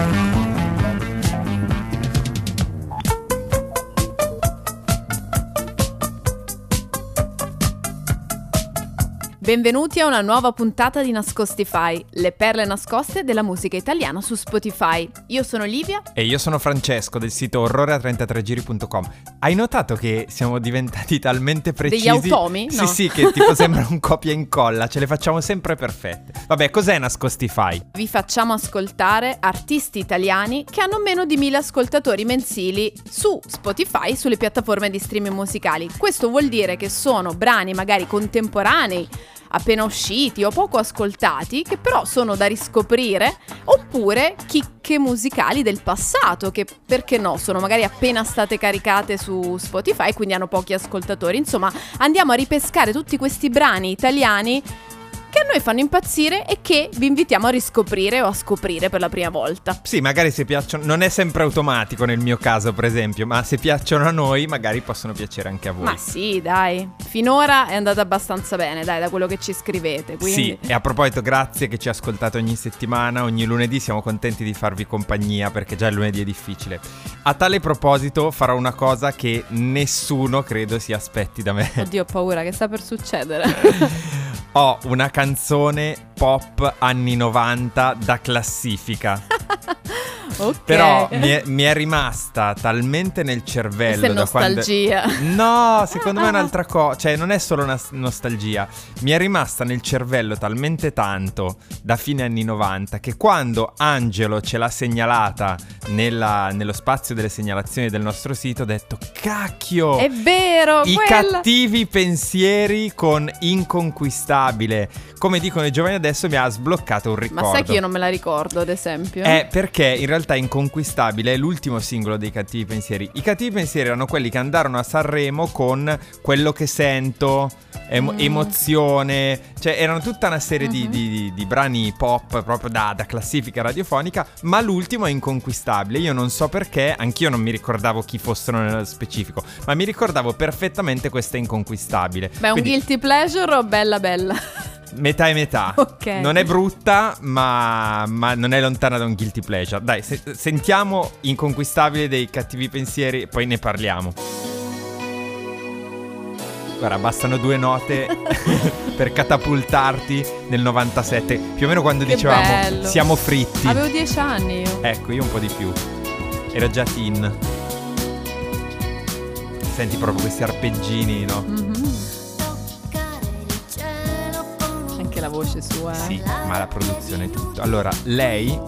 Bye. Benvenuti a una nuova puntata di Nascostify, le perle nascoste della musica italiana su Spotify. Io sono Livia e io sono Francesco del sito orrore33giri.com. Hai notato che siamo diventati talmente precisi? Degli automi? No. Sì, sì, che tipo sembra un copia e incolla, ce le facciamo sempre perfette. Vabbè, cos'è Nascostify? Vi facciamo ascoltare artisti italiani che hanno meno di mille ascoltatori mensili su Spotify, sulle piattaforme di streaming musicali. Questo vuol dire che sono brani magari contemporanei appena usciti o poco ascoltati, che però sono da riscoprire, oppure chicche musicali del passato, che perché no, sono magari appena state caricate su Spotify, quindi hanno pochi ascoltatori. Insomma, andiamo a ripescare tutti questi brani italiani che a noi fanno impazzire e che vi invitiamo a riscoprire o a scoprire per la prima volta. Sì, magari se piacciono, non è sempre automatico nel mio caso per esempio, ma se piacciono a noi magari possono piacere anche a voi. Ma sì, dai, finora è andata abbastanza bene, dai, da quello che ci scrivete. Quindi... Sì, e a proposito, grazie che ci ascoltate ogni settimana, ogni lunedì, siamo contenti di farvi compagnia perché già il lunedì è difficile. A tale proposito farò una cosa che nessuno credo si aspetti da me. Oddio, ho paura, che sta per succedere? Ho una canzone pop anni 90 da classifica. Okay. Però mi è, mi è, rimasta talmente nel cervello. Questa è nostalgia. Quando... No, secondo me è un'altra cosa. Cioè, non è solo una nostalgia. Mi è rimasta nel cervello talmente tanto da fine anni 90 che quando Angelo ce l'ha segnalata nella, nello spazio delle segnalazioni del nostro sito, ho detto: Cacchio! È vero! I quella... cattivi pensieri con inconquistabile. Come dicono i giovani adesso, mi ha sbloccato un ricordo. Ma sai che io non me la ricordo, ad esempio? È perché in realtà realtà Inconquistabile è l'ultimo singolo dei Cattivi Pensieri. I Cattivi Pensieri erano quelli che andarono a Sanremo con quello che sento, em- mm. emozione, cioè erano tutta una serie mm-hmm. di, di, di, brani pop proprio da, da, classifica radiofonica, ma l'ultimo è Inconquistabile. Io non so perché, anch'io non mi ricordavo chi fossero nello specifico, ma mi ricordavo perfettamente questa Inconquistabile. Beh, Quindi... un guilty pleasure o bella bella? Metà e metà. Ok. Non è brutta, ma, ma, non è lontana da un guilty pleasure. Dai, se- sentiamo Inconquistabile dei cattivi pensieri, poi ne parliamo. Guarda, bastano due note per catapultarti nel 97. Più o meno quando che dicevamo bello. siamo fritti. Avevo dieci anni io. Ecco, io un po' di più. Era già teen. Senti proprio questi arpeggini, no? Mm-hmm. la voce sua. Eh? Sì, ma la produzione è tutto. Allora, lei,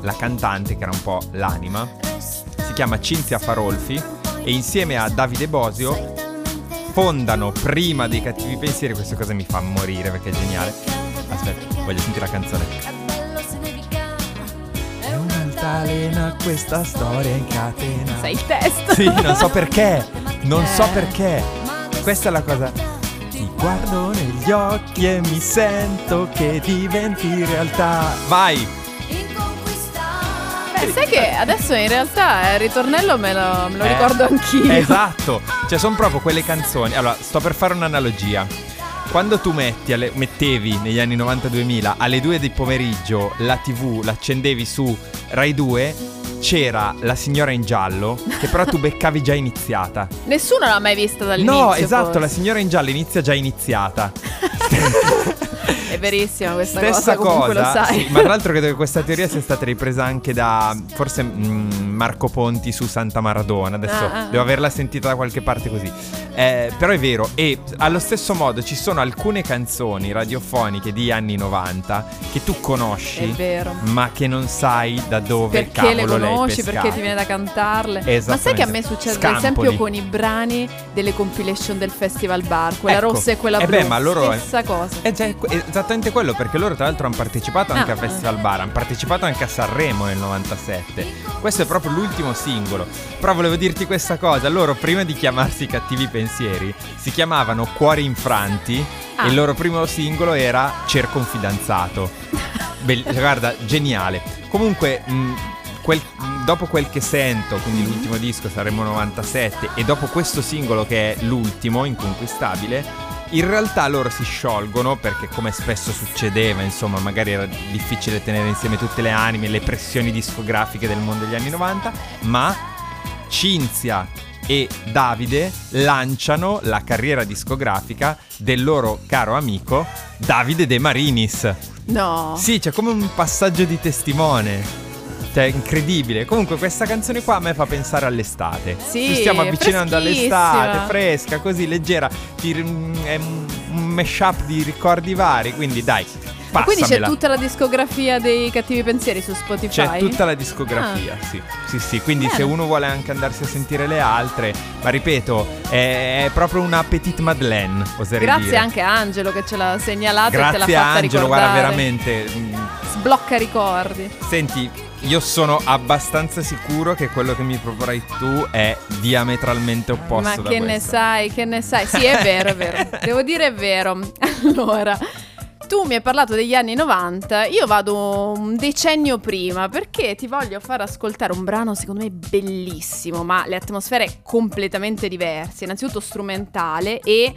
la cantante, che era un po' l'anima, si chiama Cinzia Farolfi e insieme a Davide Bosio fondano prima dei cattivi pensieri. Questa cosa mi fa morire perché è geniale. Aspetta, voglio sentire la canzone. È un'altalena questa storia in catena. Sai il testo? Sì, non so perché. Non so eh. perché. Questa è la cosa guardo negli occhi e mi sento che diventi realtà. Vai! Beh, sai che adesso in realtà il ritornello me lo, me lo eh, ricordo anch'io. Esatto, cioè sono proprio quelle canzoni. Allora, sto per fare un'analogia. Quando tu metti alle, mettevi negli anni 90-2000 alle 2 del pomeriggio la TV, l'accendevi su Rai 2, c'era la signora in giallo, che però tu beccavi già iniziata. Nessuno l'ha mai vista dall'inizio. No, esatto, forse. la signora in giallo inizia già iniziata. È verissima questa Stessa cosa, cosa lo sai. Sì, ma tra l'altro credo che questa teoria sia stata ripresa anche da forse mh, mm, Marco Ponti su Santa Maradona. Adesso ah, ah. devo averla sentita da qualche parte così. Eh, però è vero, e allo stesso modo ci sono alcune canzoni radiofoniche di anni 90 che tu conosci, ma che non sai da dove perché cavolo le conosci, perché ti viene da cantarle. Ma sai che a me succede Scampoli. ad esempio con i brani delle compilation del Festival Bar, quella ecco. rossa e quella blu. Eh beh, ma loro stessa cosa. È già, esattamente quello, perché loro tra l'altro hanno partecipato anche ah, a Festival Bar, hanno partecipato anche a Sanremo nel 97. Questo è proprio l'ultimo singolo. Però volevo dirti questa cosa, loro prima di chiamarsi Cattivi Pensieri si chiamavano Cuori Infranti ah. e il loro primo singolo era Cerco un fidanzato. Bell- guarda, geniale. Comunque... Mh, Quel, dopo quel che sento, quindi mm-hmm. l'ultimo disco saremo 97, e dopo questo singolo che è l'ultimo, Inconquistabile, In realtà loro si sciolgono perché come spesso succedeva, insomma, magari era difficile tenere insieme tutte le anime, le pressioni discografiche del mondo degli anni 90, ma Cinzia e Davide lanciano la carriera discografica del loro caro amico Davide De Marinis. No. Sì, c'è come un passaggio di testimone. Cioè, incredibile. Comunque, questa canzone qua a me fa pensare all'estate. Sì, Ci stiamo avvicinando all'estate, fresca, così leggera. Mm, è un mashup di ricordi vari. Quindi, dai, Ma Quindi c'è passamela. tutta la discografia dei cattivi pensieri su Spotify? C'è tutta la discografia, sì. Sì, sì. Quindi, Bene. se uno vuole anche andarsi a sentire le altre, ma ripeto, è, è proprio una petite Madeleine, oserei Grazie dire. anche a Angelo che ce l'ha segnalato e te l'ha Grazie fatta Angelo, ricordare. guarda veramente. Sblocca ricordi. Senti, io sono abbastanza sicuro che quello che mi proporrai tu è diametralmente opposto Ma che ne sai, che ne sai? Sì, è vero, è vero. Devo dire è vero. Allora, tu mi hai parlato degli anni 90, io vado un decennio prima perché ti voglio far ascoltare un brano secondo me bellissimo, ma le atmosfere completamente diverse. Innanzitutto strumentale e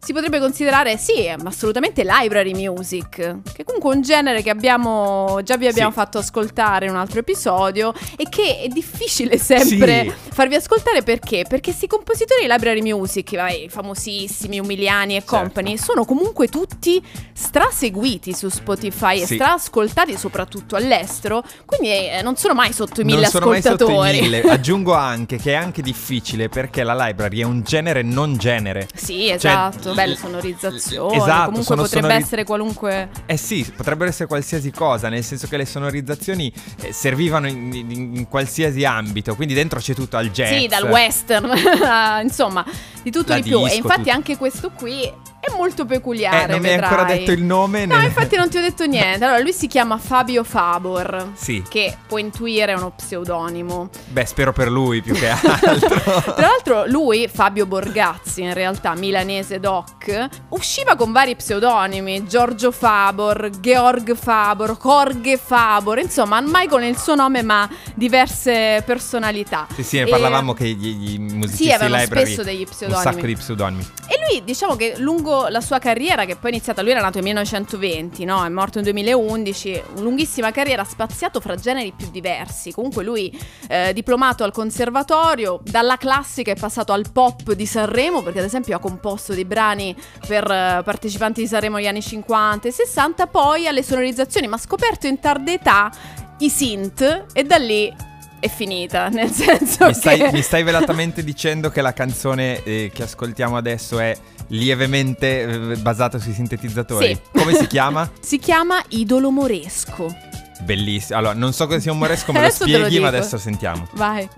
si potrebbe considerare, sì, assolutamente library music, che comunque è un genere che abbiamo già vi abbiamo Sì. fatto ascoltare in un altro episodio e che è difficile sempre Sì. farvi ascoltare perché? Perché questi compositori di library music, vabbè, i famosissimi, Umiliani e Certo. company, sono comunque tutti straseguiti su Spotify e Sì. straascoltati soprattutto all'estero, quindi eh, non sono mai sotto i mille non sono mai sotto ascoltatori. i mille. Aggiungo anche che è anche difficile perché la library è un genere non genere. Sì, esatto, Cioè, belle l- sonorizzazioni, esatto, comunque sono potrebbe sonori- essere qualunque... Eh sì, potrebbero essere qualsiasi cosa, nel senso che le sonorizzazioni eh, servivano in, in- in qualsiasi ambito, quindi dentro c'è tutto al jazz. Sì, dal western, insomma, di tutto La di più. E disco, infatti tutto. anche questo qui è molto peculiare. Eh, non mi hai vedrai. ancora detto il nome. No, ne- infatti non ti ho detto niente. Allora, lui si chiama Fabio Fabor. Sì. Che può intuire è uno pseudonimo. Beh, spero per lui più che altro. Tra l'altro, lui, Fabio Borgazzi, in realtà milanese doc, usciva con vari pseudonimi: Giorgio Fabor, Georg Fabor, Jorge Fabor. Insomma, mai con il suo nome, ma diverse personalità. Sì, sì, ne E- parlavamo che gli, gli musicisti Sì, avevano library spesso degli un pseudonimi. sacco di pseudonimi. E lui, diciamo che lungo la sua carriera, che poi è iniziata, lui era nato nel 1920, no? È morto nel 2011, lunghissima carriera, spaziato fra generi più diversi. Comunque lui, eh, diplomato al conservatorio, dalla classica è passato al pop di Sanremo, perché ad esempio ha composto dei brani per eh, partecipanti di Sanremo negli anni 50 e 60, poi alle sonorizzazioni, ma scoperto in tarda età i synth e da lì è finita, nel senso Mi stai, che... mi stai velatamente dicendo che la canzone eh, che ascoltiamo adesso è lievemente eh, basata sui sintetizzatori. Sì. Come si chiama? Si chiama Idolo Moresco. Bellissimo. Allora, non so cosa sia un moresco, me lo te lo spieghi, ma adesso sentiamo. Vai.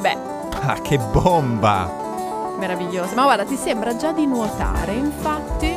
Beh, Ah, che bomba! meraviglioso. Ma guarda, ti sembra già di nuotare. Infatti,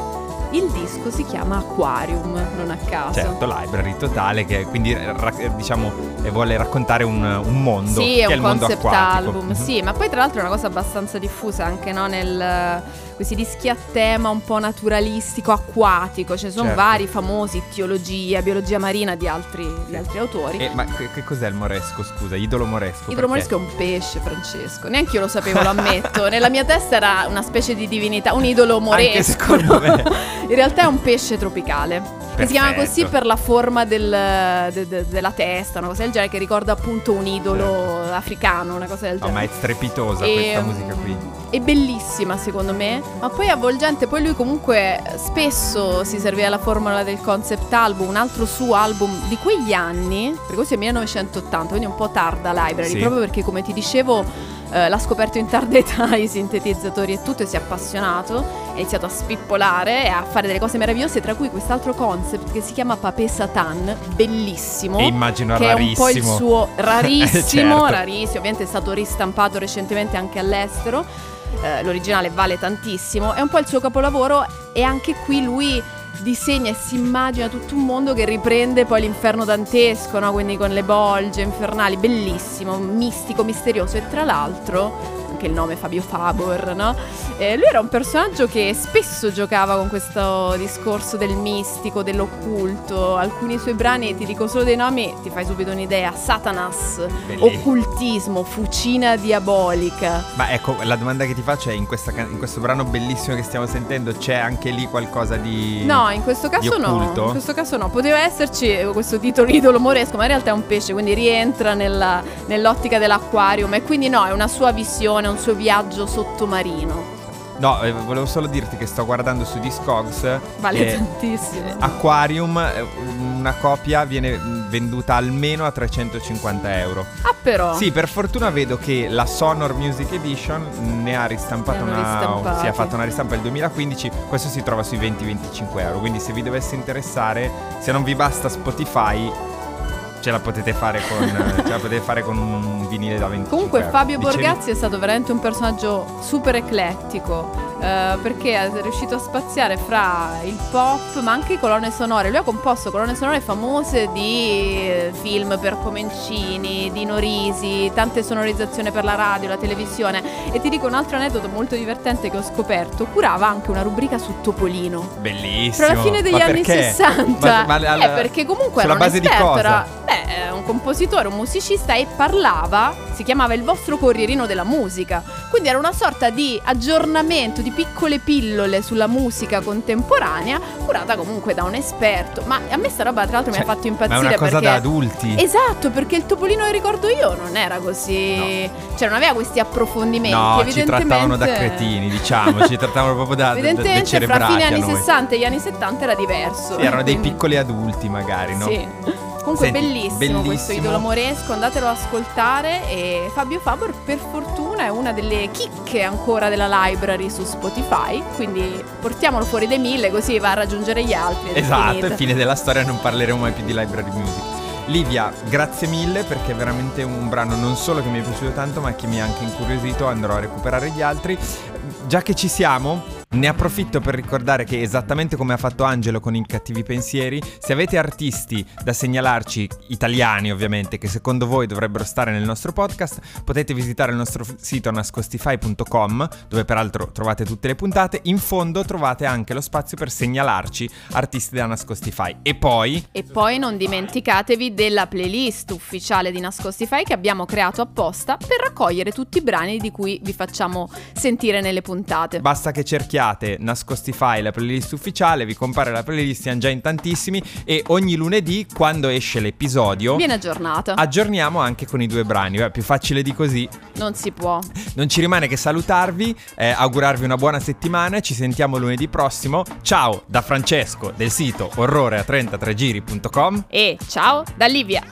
il disco si chiama Aquarium, non a caso. Certo, library totale, che quindi eh, diciamo eh, vuole raccontare un, un mondo. Sì, è un concept album, Mhm. sì, ma poi tra l'altro è una cosa abbastanza diffusa anche no, nel questi dischi a tema un po' naturalistico, acquatico, ce ne sono Certo. vari famosi, teologia, biologia marina di altri, di altri autori. Eh, ma che, che cos'è il moresco, scusa? Idolo moresco? Idolo moresco è un pesce, Francesco. Neanche io lo sapevo, lo ammetto. Nella mia testa era una specie di divinità, un idolo moresco. secondo me. In realtà è un pesce tropicale. Che si chiama così per la forma del- de- de- della testa, una cosa del genere, che ricorda appunto un idolo africano, una cosa del No, genere. ma è strepitosa E, questa mm, musica qui. È bellissima secondo me, ma poi avvolgente, poi lui comunque spesso si serveva la formula del concept album, un altro suo album di quegli anni, perché questo è 1980, quindi un po' tarda Library, Sì. proprio perché come ti dicevo eh, l'ha scoperto in tarda età i sintetizzatori e tutto e si è appassionato, ha iniziato a spippolare e a fare delle cose meravigliose, tra cui quest'altro concept che si chiama Papé Satan, bellissimo E immagino che è un po' il rarissimo. suo rarissimo, Certo. rarissimo, ovviamente è stato ristampato recentemente anche all'estero. Eh, l'originale vale tantissimo, è un po' il suo capolavoro e anche qui lui disegna e si immagina tutto un mondo che riprende poi l'inferno dantesco, no? quindi con le bolge infernali, bellissimo, mistico, misterioso e tra l'altro anche il nome Fabio Fabor, no? Eh, lui era un personaggio che spesso giocava con questo discorso del mistico, dell'occulto. Alcuni suoi brani, ti dico solo dei nomi, ti fai subito un'idea. Satanas, Bellissimo. occultismo, fucina diabolica. Ma ecco, la domanda che ti faccio è in, questa in questo brano bellissimo che stiamo sentendo c'è anche lì qualcosa di No, in questo caso no. In questo caso no. Poteva esserci questo titolo idolo moresco, ma in realtà è un pesce, quindi rientra nella- nell'ottica dell'acquarium. E quindi no, è una sua visione, un suo viaggio sottomarino. No, eh, volevo solo dirti che sto guardando su Discogs Vale e tantissimo. Aquarium, eh, una copia viene venduta almeno a 350 euro. Ah, però. Sì, per fortuna vedo che la Sonor Music Edition ne ha ristampata Ne una. Si è fatta una ristampa nel 2015. Questo si trova sui 20-25 euro. Quindi, se vi dovesse interessare, se non vi basta Spotify, ce la potete fare con, eh, ce la potete fare con un vinile da 25 Comunque euro. Fabio Dicevi- Borgazzi è stato veramente un personaggio super eclettico eh, perché è riuscito a spaziare fra il pop ma anche colonne sonore. Lui ha composto colonne sonore famose di eh, film per Comencini, di Norisi, tante sonorizzazioni per la radio, la televisione e ti dico un altro aneddoto molto divertente che ho scoperto, curava anche una rubrica su Topolino. Bellissimo. Tra la fine degli Ma anni perché? 60 Ma- ma al- Eh, perché comunque era un esperto, cosa? era beh, un compositore, un musicista e parlava, si chiamava il vostro corrierino della musica. Quindi era una sorta di aggiornamento, di piccole pillole sulla musica contemporanea, curata comunque da un esperto. Ma a me sta roba tra l'altro mi Cioè, ha fatto Ma è impazzire una cosa perché da adulti. Esatto, perché il Topolino che ricordo io non era così, cioè non aveva questi approfondimenti, No, ci evidentemente trattavano da cretini, diciamo, ci trattavano proprio da, da, da, da Evidentemente fra fine anni noi. 60 e gli anni 70 era diverso. Sì, erano dei piccoli adulti magari, no? Sì. Comunque Senti, bellissimo, questo bellissimo. idolo moresco, andatelo ad ascoltare e Fabio Fabor per fortuna è una delle chicche ancora della library su Spotify, quindi portiamolo fuori dai mille così va a raggiungere gli altri. è Esatto, e fine della storia non parleremo mai più di library music. Livia, grazie mille perché è veramente un brano non solo che mi è piaciuto tanto, ma che mi ha anche incuriosito, andrò a recuperare gli altri. Già che ci siamo, ne approfitto per ricordare che esattamente come ha fatto Angelo con i cattivi pensieri, se avete artisti da segnalarci, italiani ovviamente, che secondo voi dovrebbero stare nel nostro podcast, potete visitare il nostro sito nascostify.com, dove peraltro trovate tutte le puntate. In fondo trovate anche lo spazio per segnalarci artisti da Nascostify. E poi E poi non dimenticatevi della playlist ufficiale di Nascostify che abbiamo creato apposta per raccogliere tutti i brani di cui vi facciamo sentire nelle puntate. Basta che cerchiate Nascostify, la playlist ufficiale, vi compare la playlist, siamo già in tantissimi e ogni lunedì quando esce l'episodio Viene aggiornata. aggiorniamo anche con i due brani. Beh, più facile di così. Non si può. Non ci rimane che salutarvi, eh, augurarvi una buona settimana, ci sentiamo lunedì prossimo. Ciao da Francesco del sito orrore a 33giri.com. E ciao da Livia.